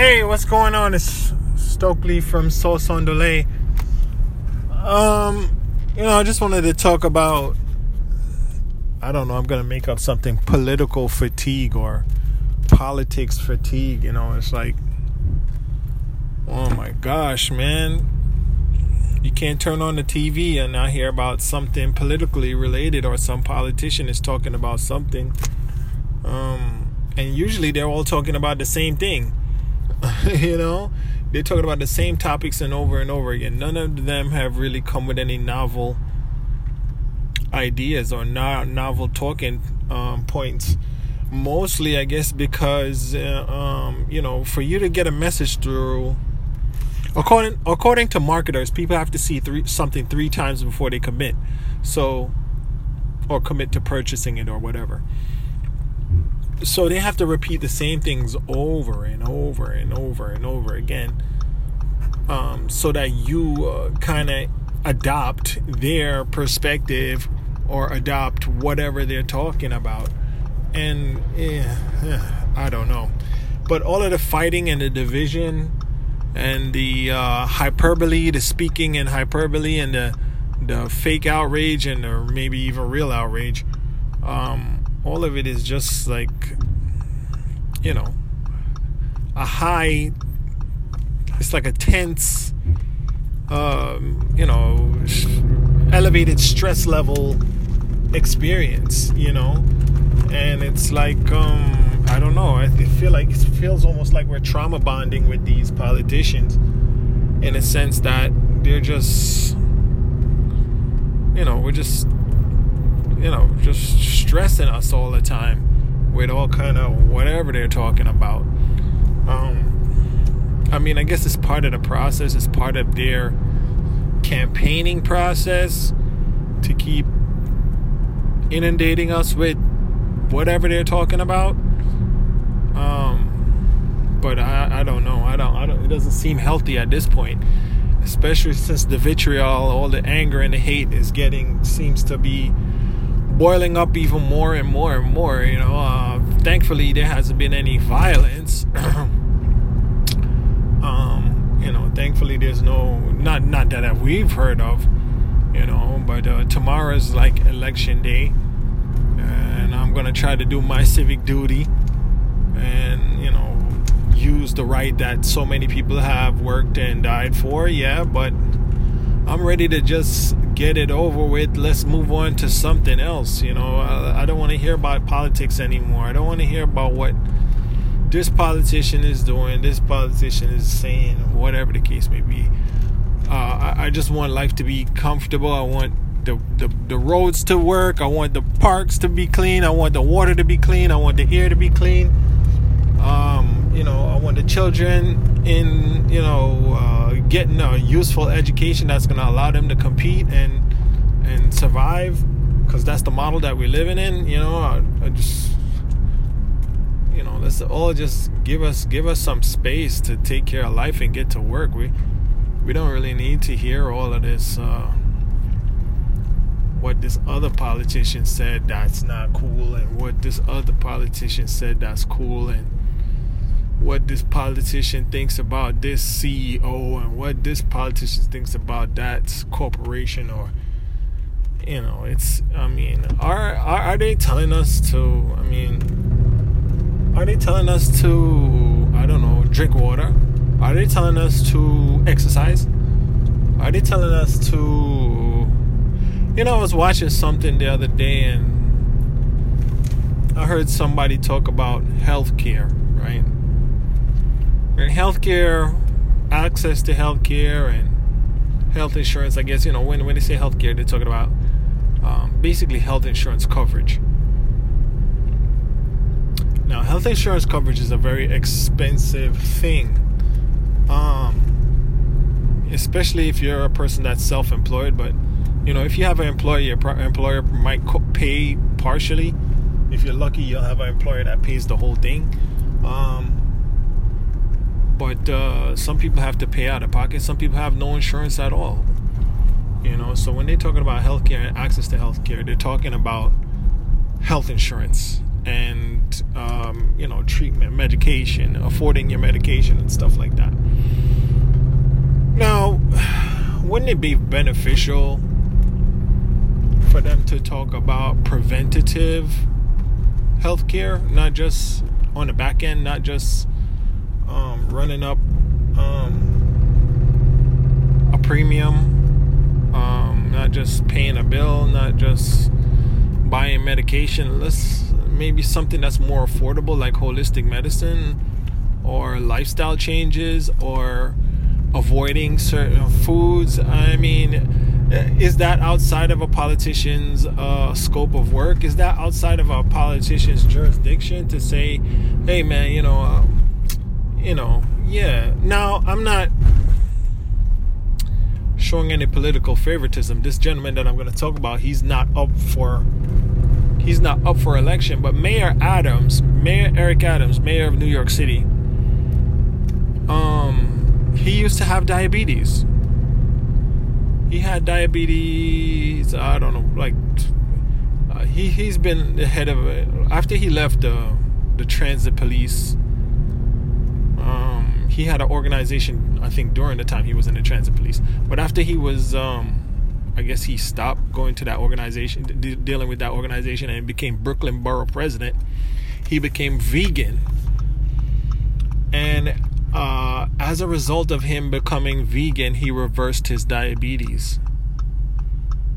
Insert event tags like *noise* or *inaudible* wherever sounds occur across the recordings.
Hey, what's going on? It's Stokely from Sauce on Delay. Um, you know, I just wanted to talk about. I don't know. I'm gonna make up something political fatigue or politics fatigue. You know, it's like, oh my gosh, man. You can't turn on the TV and not hear about something politically related or some politician is talking about something. Um, and usually they're all talking about the same thing. *laughs* you know, they're talking about the same topics and over and over again. None of them have really come with any novel ideas or no- novel talking um, points. Mostly, I guess, because uh, um, you know, for you to get a message through, according according to marketers, people have to see three, something three times before they commit. So, or commit to purchasing it or whatever so they have to repeat the same things over and over and over and over again um, so that you uh, kind of adopt their perspective or adopt whatever they're talking about. And yeah, i don't know. But all of the fighting and the division and the uh, hyperbole the speaking and hyperbole and the the fake outrage and or maybe even real outrage um, all of it is just like you know a high it's like a tense um, you know elevated stress level experience you know? And it's like um, i don't know i feel like it feels almost like we're trauma bonding with these politicians in a sense that they're just you know we're just you know, just stressing us all the time with all kind of whatever they're talking about. Um, I mean, I guess it's part of the process. It's part of their campaigning process to keep inundating us with whatever they're talking about. Um, but I, I don't know. I don't, I don't. It doesn't seem healthy at this point, especially since the vitriol, all the anger and the hate is getting seems to be boiling up even more and more and more. You know, uh, thankfully there hasn't been any violence. *clears throat* um, you know, thankfully there's no not not that we've heard of. You know, but uh, tomorrow's like election day, and I'm gonna try to do my *laughs* civic duty, and you know, use the right that so many people have worked and died for. Yeah, but I'm ready to just get it over with. Let's move on to something else. You know, I, I don't want to hear about politics anymore. I don't want to hear about what this politician is doing, this politician is saying, whatever the case may be. Uh, I, I, just want life to be comfortable. I want the, the, the roads to work. I want the parks to be clean. I want the water to be clean. I want the air to be clean. Um, you know, I want the children in, you know, uh, getting a useful education that's going to allow them to compete and and survive because that's the model that we're living in you know? I, I, just you know let's all just give us give us some space to take care of life and get to work. We we don't really need to hear all of this uh, what this other politician said that's not cool and what this other politician said that's cool and what this politician thinks about this CEO and what this politician thinks about that corporation or you know it's I mean are are, are they telling us to I mean are they telling us to I don't know drink water? Are they telling us to exercise? Are they telling us to you know I was watching something the other day and I heard somebody talk about healthcare right and healthcare, access to healthcare and health insurance. I guess you know when when they say healthcare, they're talking about um, basically health insurance coverage. Now, health insurance coverage is a very expensive thing, um, especially if you're a person that's self-employed. But you know, if you have an employer, your employer might pay partially. If you're lucky, you'll have an employer that pays the whole thing. Um, but uh, some people have to pay out of pocket. Some people have no insurance at all. You know, so when they're talking about healthcare and access to healthcare, they're talking about health insurance. and um, you know treatment, medication, affording your medication and stuff like that. Now, wouldn't it be beneficial for them to talk about preventative healthcare, not just on the back end, not just um, running up um, a premium, um, not just paying a bill, not just buying medication. Let's maybe something that's more affordable, like holistic medicine or lifestyle changes or avoiding certain foods. I mean, is that outside of a politician's uh, scope of work? Is that outside of a politician's jurisdiction to say, "Hey, man, you know, you know, yeah." Now, I'm not showing any political favoritism. This gentleman that I'm going to talk about, he's not up for he's not up for election, but Mayor Adams, Mayor Eric Adams, Mayor of New York City, um, he used to have diabetes he had diabetes. I don't know, like uh, he he's been the head of it after he left the the transit police. He had an organization, I think, during the time he was in the transit police. But after he was, um, I guess he stopped going to that organization, de- dealing with that organization, and became Brooklyn Borough president. He became vegan, and uh, as a result of him becoming vegan, he reversed his diabetes.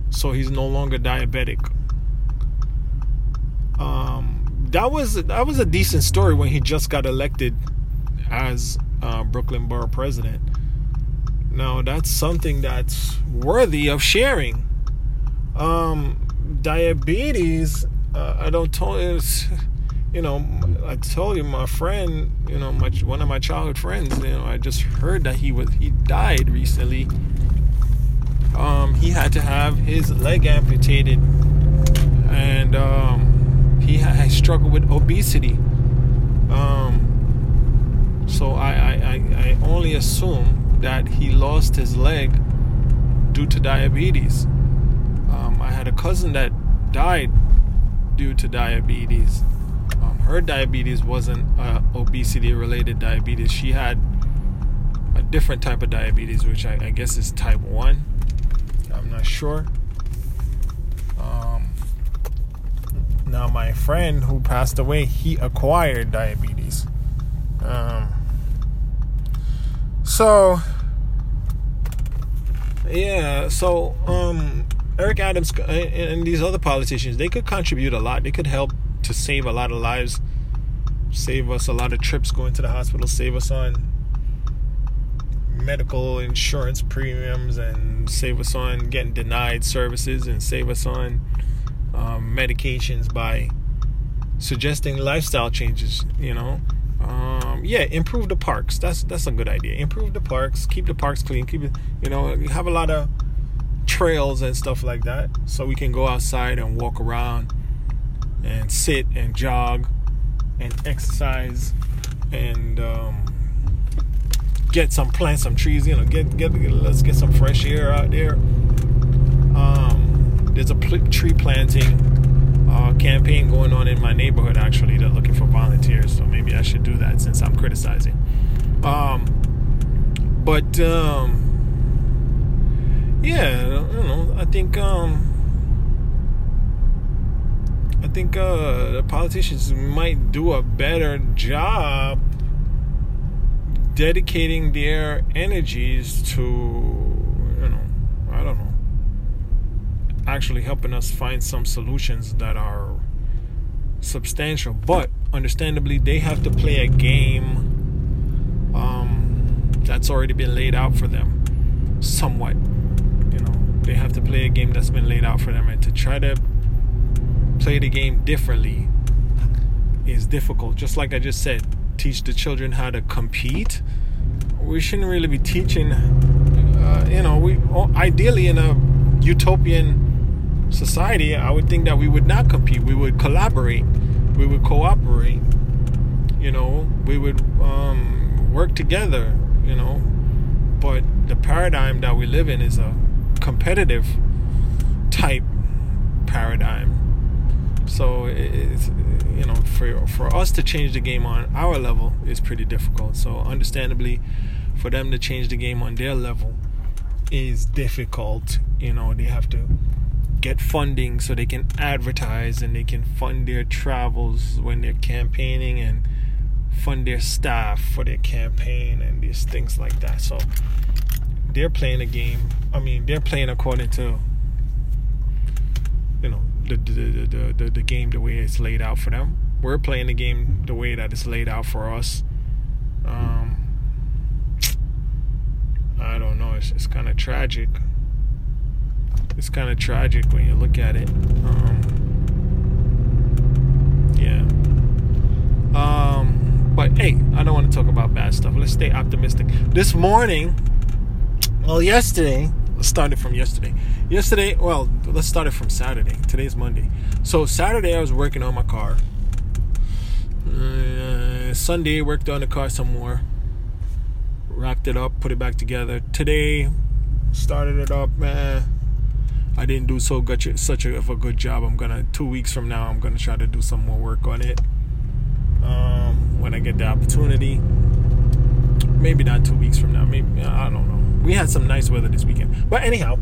So he's no longer diabetic. Um, that was that was a decent story when he just got elected as uh, Brooklyn Borough president. Now that's something that's worthy of sharing. Um, diabetes, uh, I don't tell you you know, I told you my friend, you know, my one of my childhood friends, you know, I just heard that he was he died recently. Um, he had to have his leg amputated, and um, he had struggled with obesity. Um, so I, I, I only assume that he lost his leg due to diabetes. Um, I had a cousin that died due to diabetes her diabetes wasn't uh, obesity related diabetes. She had a different type of diabetes, which I, I guess is type 1. I'm not sure. Um, now, my friend who passed away, he acquired diabetes. Um, so, yeah, so um, Eric Adams and these other politicians, they could contribute a lot. They could help to save a lot of lives, save us a lot of trips going to the hospital, save us on medical insurance premiums, and save us on getting denied services, and save us on um, medications by suggesting lifestyle changes. You know, um, yeah, improve the parks. That's that's a good idea. Improve the parks, keep the parks clean, keep it. You know, have a lot of trails and stuff like that, so we can go outside and walk around and sit and jog and exercise and um, get some plant some trees you know get, get let's get some fresh air out there um, there's a pl- tree planting uh, campaign going on in my neighborhood actually they're looking for volunteers so maybe i should do that since i'm criticizing. Um, but um, yeah don't know. I think um, I think uh, the politicians might do a better job dedicating their energies to, you know, I don't know, actually helping us find some solutions that are substantial. But understandably, they have to play a game um, that's already been laid out for them, somewhat. You know, they have to play a game that's been laid out for them, and to try to play the game differently is difficult. Just like I just said, teach the children how to compete. We shouldn't really be teaching, uh, you know, we ideally in a utopian society, I would think that we would not compete. We would collaborate. We would cooperate. You know, we would um, work together. You know, but the paradigm that we live in is a competitive type paradigm So it's you know for for us to change the game on our level is pretty difficult. So understandably, for them to change the game on their level is difficult. You know they have to get funding so they can advertise and they can fund their travels when they're campaigning and fund their staff for their campaign and these things like that. So they're playing a game. I mean, they're playing according to you know the the, the the, the game the way it's laid out for them. We're playing the game the way that it's laid out for us. Um, I don't know. It's it's kind of tragic. It's kind of tragic when you look at it. Um, yeah. Um, but hey, I don't want to talk about bad stuff. Let's stay optimistic. This morning, well, yesterday, let's start it from yesterday. Yesterday, well, let's start it from Saturday. Today's Monday. So Saturday, I was working on my car. Uh, Sunday, worked on the car some more. Wrapped it up, put it back together. Today, started it up, man. I didn't do so good, such a, of a good job. I'm gonna two weeks from now. I'm gonna try to do some more work on it. Um, when I get the opportunity, maybe not two weeks from now. Maybe I don't know we had some nice weather this weekend. But anyhow,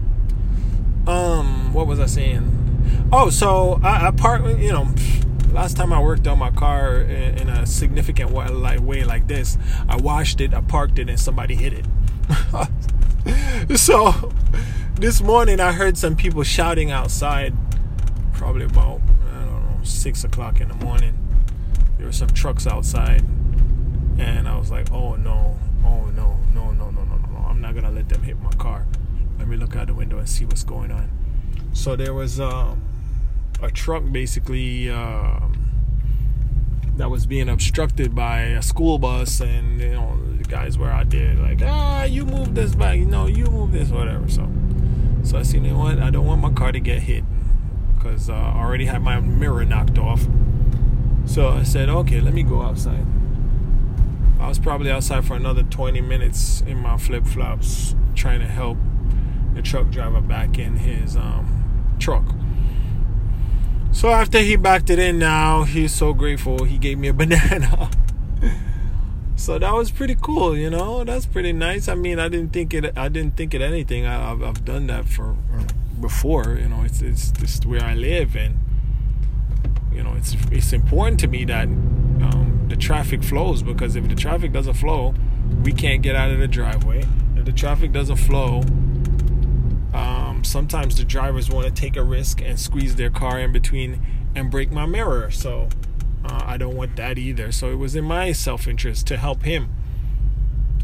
um, what was I saying? Oh, so I, I parked. You know, last time I worked on my car in, in a significant way like, way like this, I washed it, I parked it, and somebody hit it. *laughs* so this morning I heard some people shouting outside, probably about I don't know six o'clock in the morning. There were some trucks outside, and I was like, oh no, oh no, no, no, no, no, no. I'm not gonna let them hit my car. Let me look out the window and see what's going on. So there was um, a truck basically um, that was being obstructed by a school bus, and you know the guys were out there like, ah, you move this back, know, you move this, whatever. So, so I said, you know what? I don't want my car to get hit because uh, I already had my mirror knocked off. So I said, okay, let me go outside. I was probably outside for another 20 minutes in my flip flops trying to help the truck driver back in his um, truck. So after he backed it in now, he's so grateful he gave me a *laughs* banana. So that was pretty cool, you know. That's pretty nice. I mean, I didn't think it. I didn't think it anything. I, have I've done that for before. You know, it's it's just where I live, and you know, it's it's important to me that um, the traffic flows because if the traffic doesn't flow, we can't get out of the driveway. If the traffic doesn't flow, um, sometimes the drivers want to take a risk and squeeze their car in between and break my mirror. So uh, I don't want that either. So it was in my self interest to help him.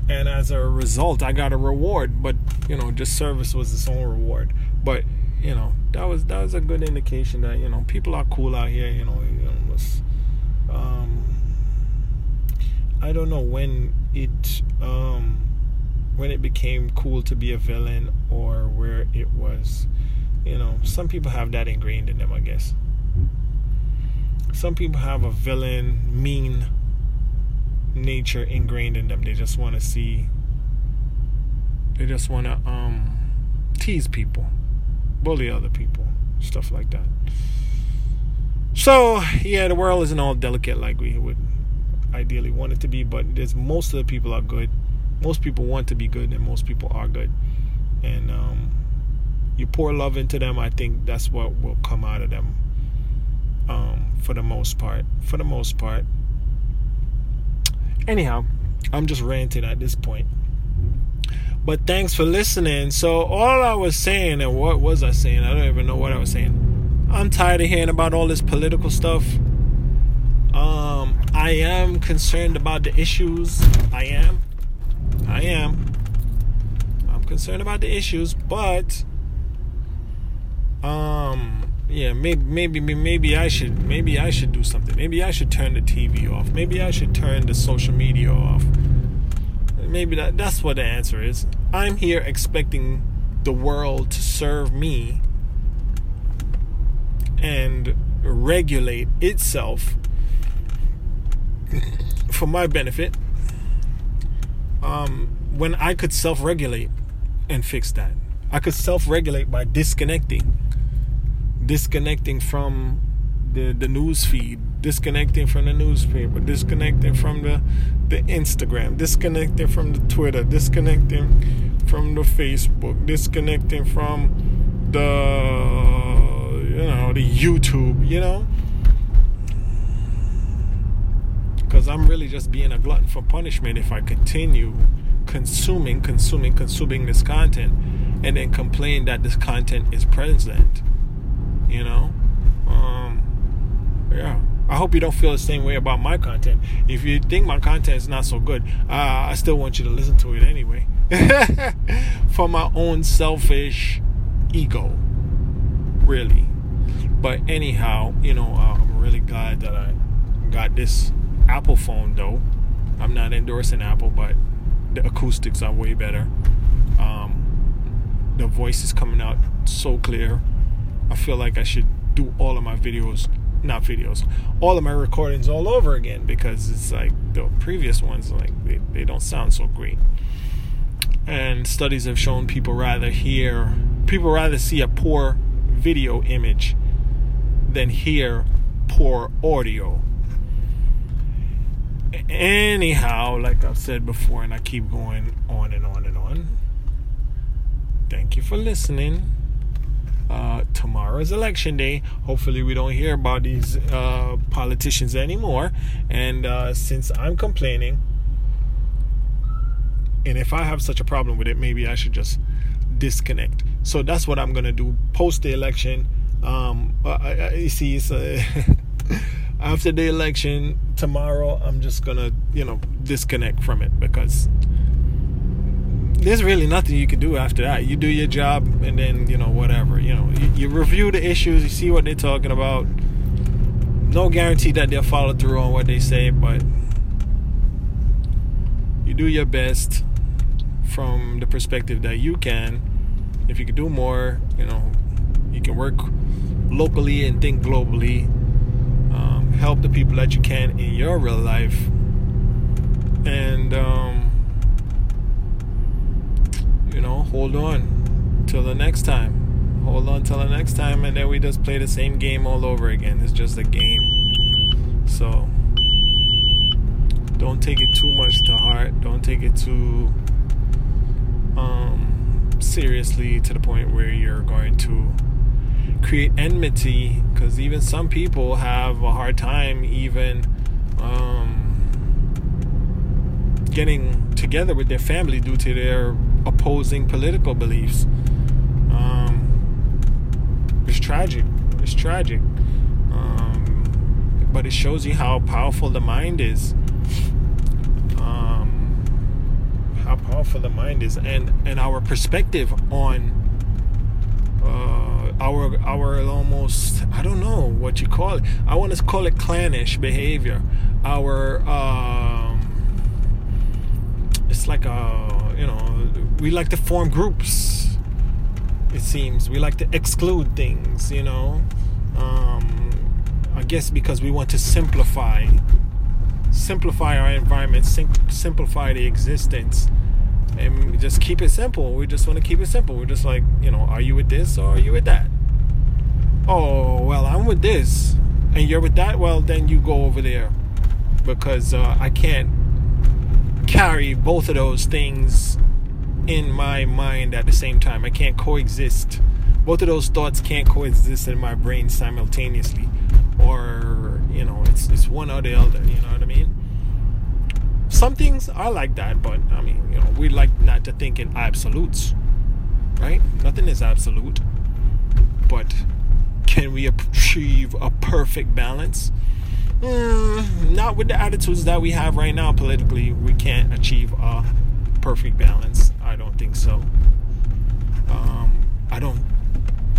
And as a result, I got a reward. But you know, just service was its own reward. But you know, that was that was a good indication that you know people are cool out here. You know, know was, um, I don't know when it um, when it became cool to be a villain or where it was. You know, some people have that ingrained in them, I guess. Some people have a villain, mean nature ingrained in them. They just want to see. They just want to um, tease people, bully other people, stuff like that. So yeah, the world isn't all delicate like we would ideally want it to be, but there's most of the people are good. Most people want to be good, and most people are good. And um, you pour love into them, I think that's what will come out of them. Um, for the most part, for the most part. Anyhow, I'm just ranting at this point. But thanks for listening. So all I was saying, and what was I saying? I don't even know what I was saying. I'm tired of hearing about all this political stuff. Um, I am concerned about the issues. I am. I am. I'm concerned about the issues, but um, yeah, maybe maybe maybe I should maybe I should do something. Maybe I should turn the TV off. Maybe I should turn the social media off. Maybe that that's what the answer is. I'm here expecting the world to serve me and regulate itself for my benefit um, when I could self regulate and fix that. I could self regulate by disconnecting, disconnecting from the, the news feed, disconnecting from the newspaper, disconnecting from the the Instagram, disconnecting from the Twitter, disconnecting from the Facebook, disconnecting from the you know the YouTube, you know. Because I'm really just being a glutton for punishment if I continue consuming, consuming, consuming this content and then complain that this content is present. You know? Um, yeah. I hope you don't feel the same way about my content. If you think my content is not so good, uh, I still want you to listen to it anyway. *laughs* For my own selfish ego. Really. But anyhow, you know, uh, I'm really glad that I got this Apple phone though. I'm not endorsing Apple, but the acoustics are way better. Um, the voice is coming out so clear. I feel like I should do all of my videos, not videos, all of my recordings all over again because it's like the previous ones, like they, they don't sound so great. And studies have shown people rather hear, people rather see a poor video image than hear poor audio anyhow, like I've said before, and I keep going on and on and on. Thank you for listening. Uh, tomorrow is election day. Hopefully, we don't hear about these uh, politicians anymore. And uh, since I'm complaining, and if I have such a problem with it, maybe I should just disconnect. So that's what I'm gonna do post the election. Um, I, I, you see, it's *laughs* after the election tomorrow i'm just gonna you know disconnect from it because there's really nothing you can do after that. You do your job and then you know whatever you know. You, you review the issues you see what they're talking about. No guarantee that they'll follow through on what they say but you do your best from the perspective that you can. If you can do more you know you can work locally and think globally help the people that you can in your real life. And um, you know hold on till the next time. Hold on till the next time and then we just play the same game all over again. It's just a game. So don't take it too much to heart. Don't take it too um, seriously to the point where you're going to create enmity because even some people have a hard time even um, getting together with their family due to their opposing political beliefs. Um, it's tragic. It's tragic. Um, but it shows you how powerful the mind is. Um, how powerful the mind is, and and our perspective on. Uh, our our almost I don't know what you call it. I want to call it clannish behavior. Our um, it's like a you know we like to form groups. It seems we like to exclude things. You know, um, I guess because we want to simplify simplify our environment, sim- simplify the existence and just keep it simple. We just want to keep it simple. We're just like, you know, are you with this or are you with that? Oh, well, I'm with this, and you're with that. Well, then you go over there because uh, I can't carry both of those things in my mind at the same time. I can't coexist. Both of those thoughts can't coexist in my brain simultaneously, or you know, it's it's one or the other. You know what I mean? Some things are like that, but I mean, you know, we like not to think in absolutes, right? Nothing is absolute, but can we achieve a perfect balance? Mm, not with the attitudes that we have right now politically. We can't achieve a perfect balance. Think so. Um, I don't.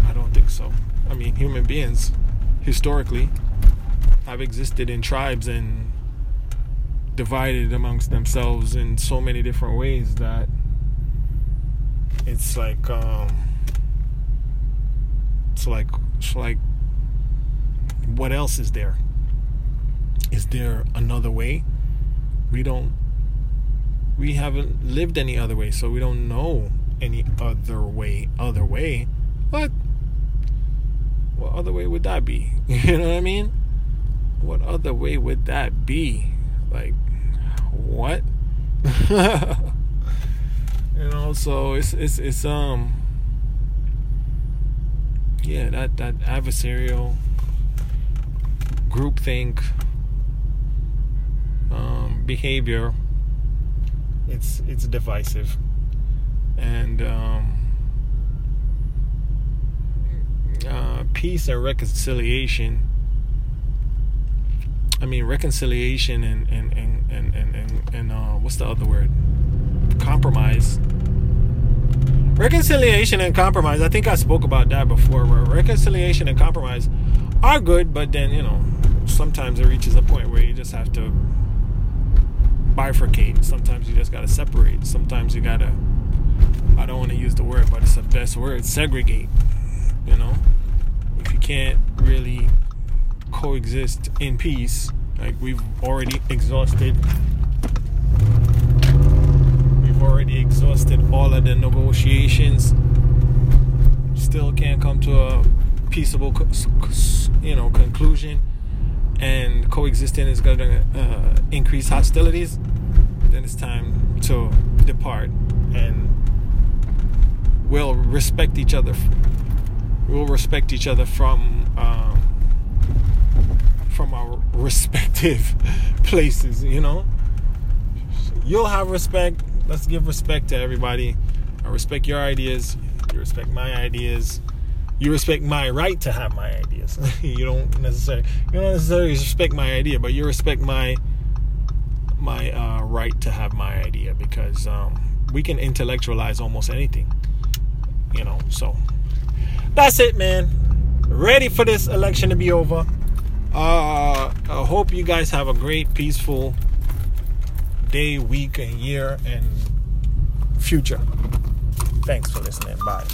I don't think so. I mean, human beings historically have existed in tribes and divided amongst themselves in so many different ways that it's like um, it's like it's like what else is there is there another way we don't we haven't lived any other way so we don't know any other way other way but what other way would that be? *laughs* You know what I mean? What other way would that be? Like, what? you know, so it's it's it's um yeah, that that adversarial groupthink um, behavior. It's it's divisive, and um, uh, peace and reconciliation. I mean reconciliation and and and and and, and, and uh, what's the other word? Compromise reconciliation and compromise i think i spoke about that before where reconciliation and compromise are good but then you know sometimes it reaches a point where you just have to bifurcate. Sometimes you just got to separate. Sometimes you got to i don't want to use the word but it's the best word segregate you know? If you can't really coexist in peace like we've already exhausted We've already exhausted all of the negotiations. Still can't come to a peaceable, you know, conclusion, and coexisting is going to uh, increase hostilities. Then it's time to depart, and we'll respect each other. We'll respect each other from um, from our *laughs* respective *laughs* places. You know, you'll have respect let's give respect to everybody. I respect your ideas. You respect my ideas. You respect my right to have my ideas. *laughs* you don't necessarily you don't necessarily respect my idea, but you respect my my uh, right to have my idea because um, we can intellectualize almost anything. You know, so that's it, man. Ready for this election to be over. Uh, I hope you guys have a great, peaceful day, week, and year, and future. Thanks for listening. Bye.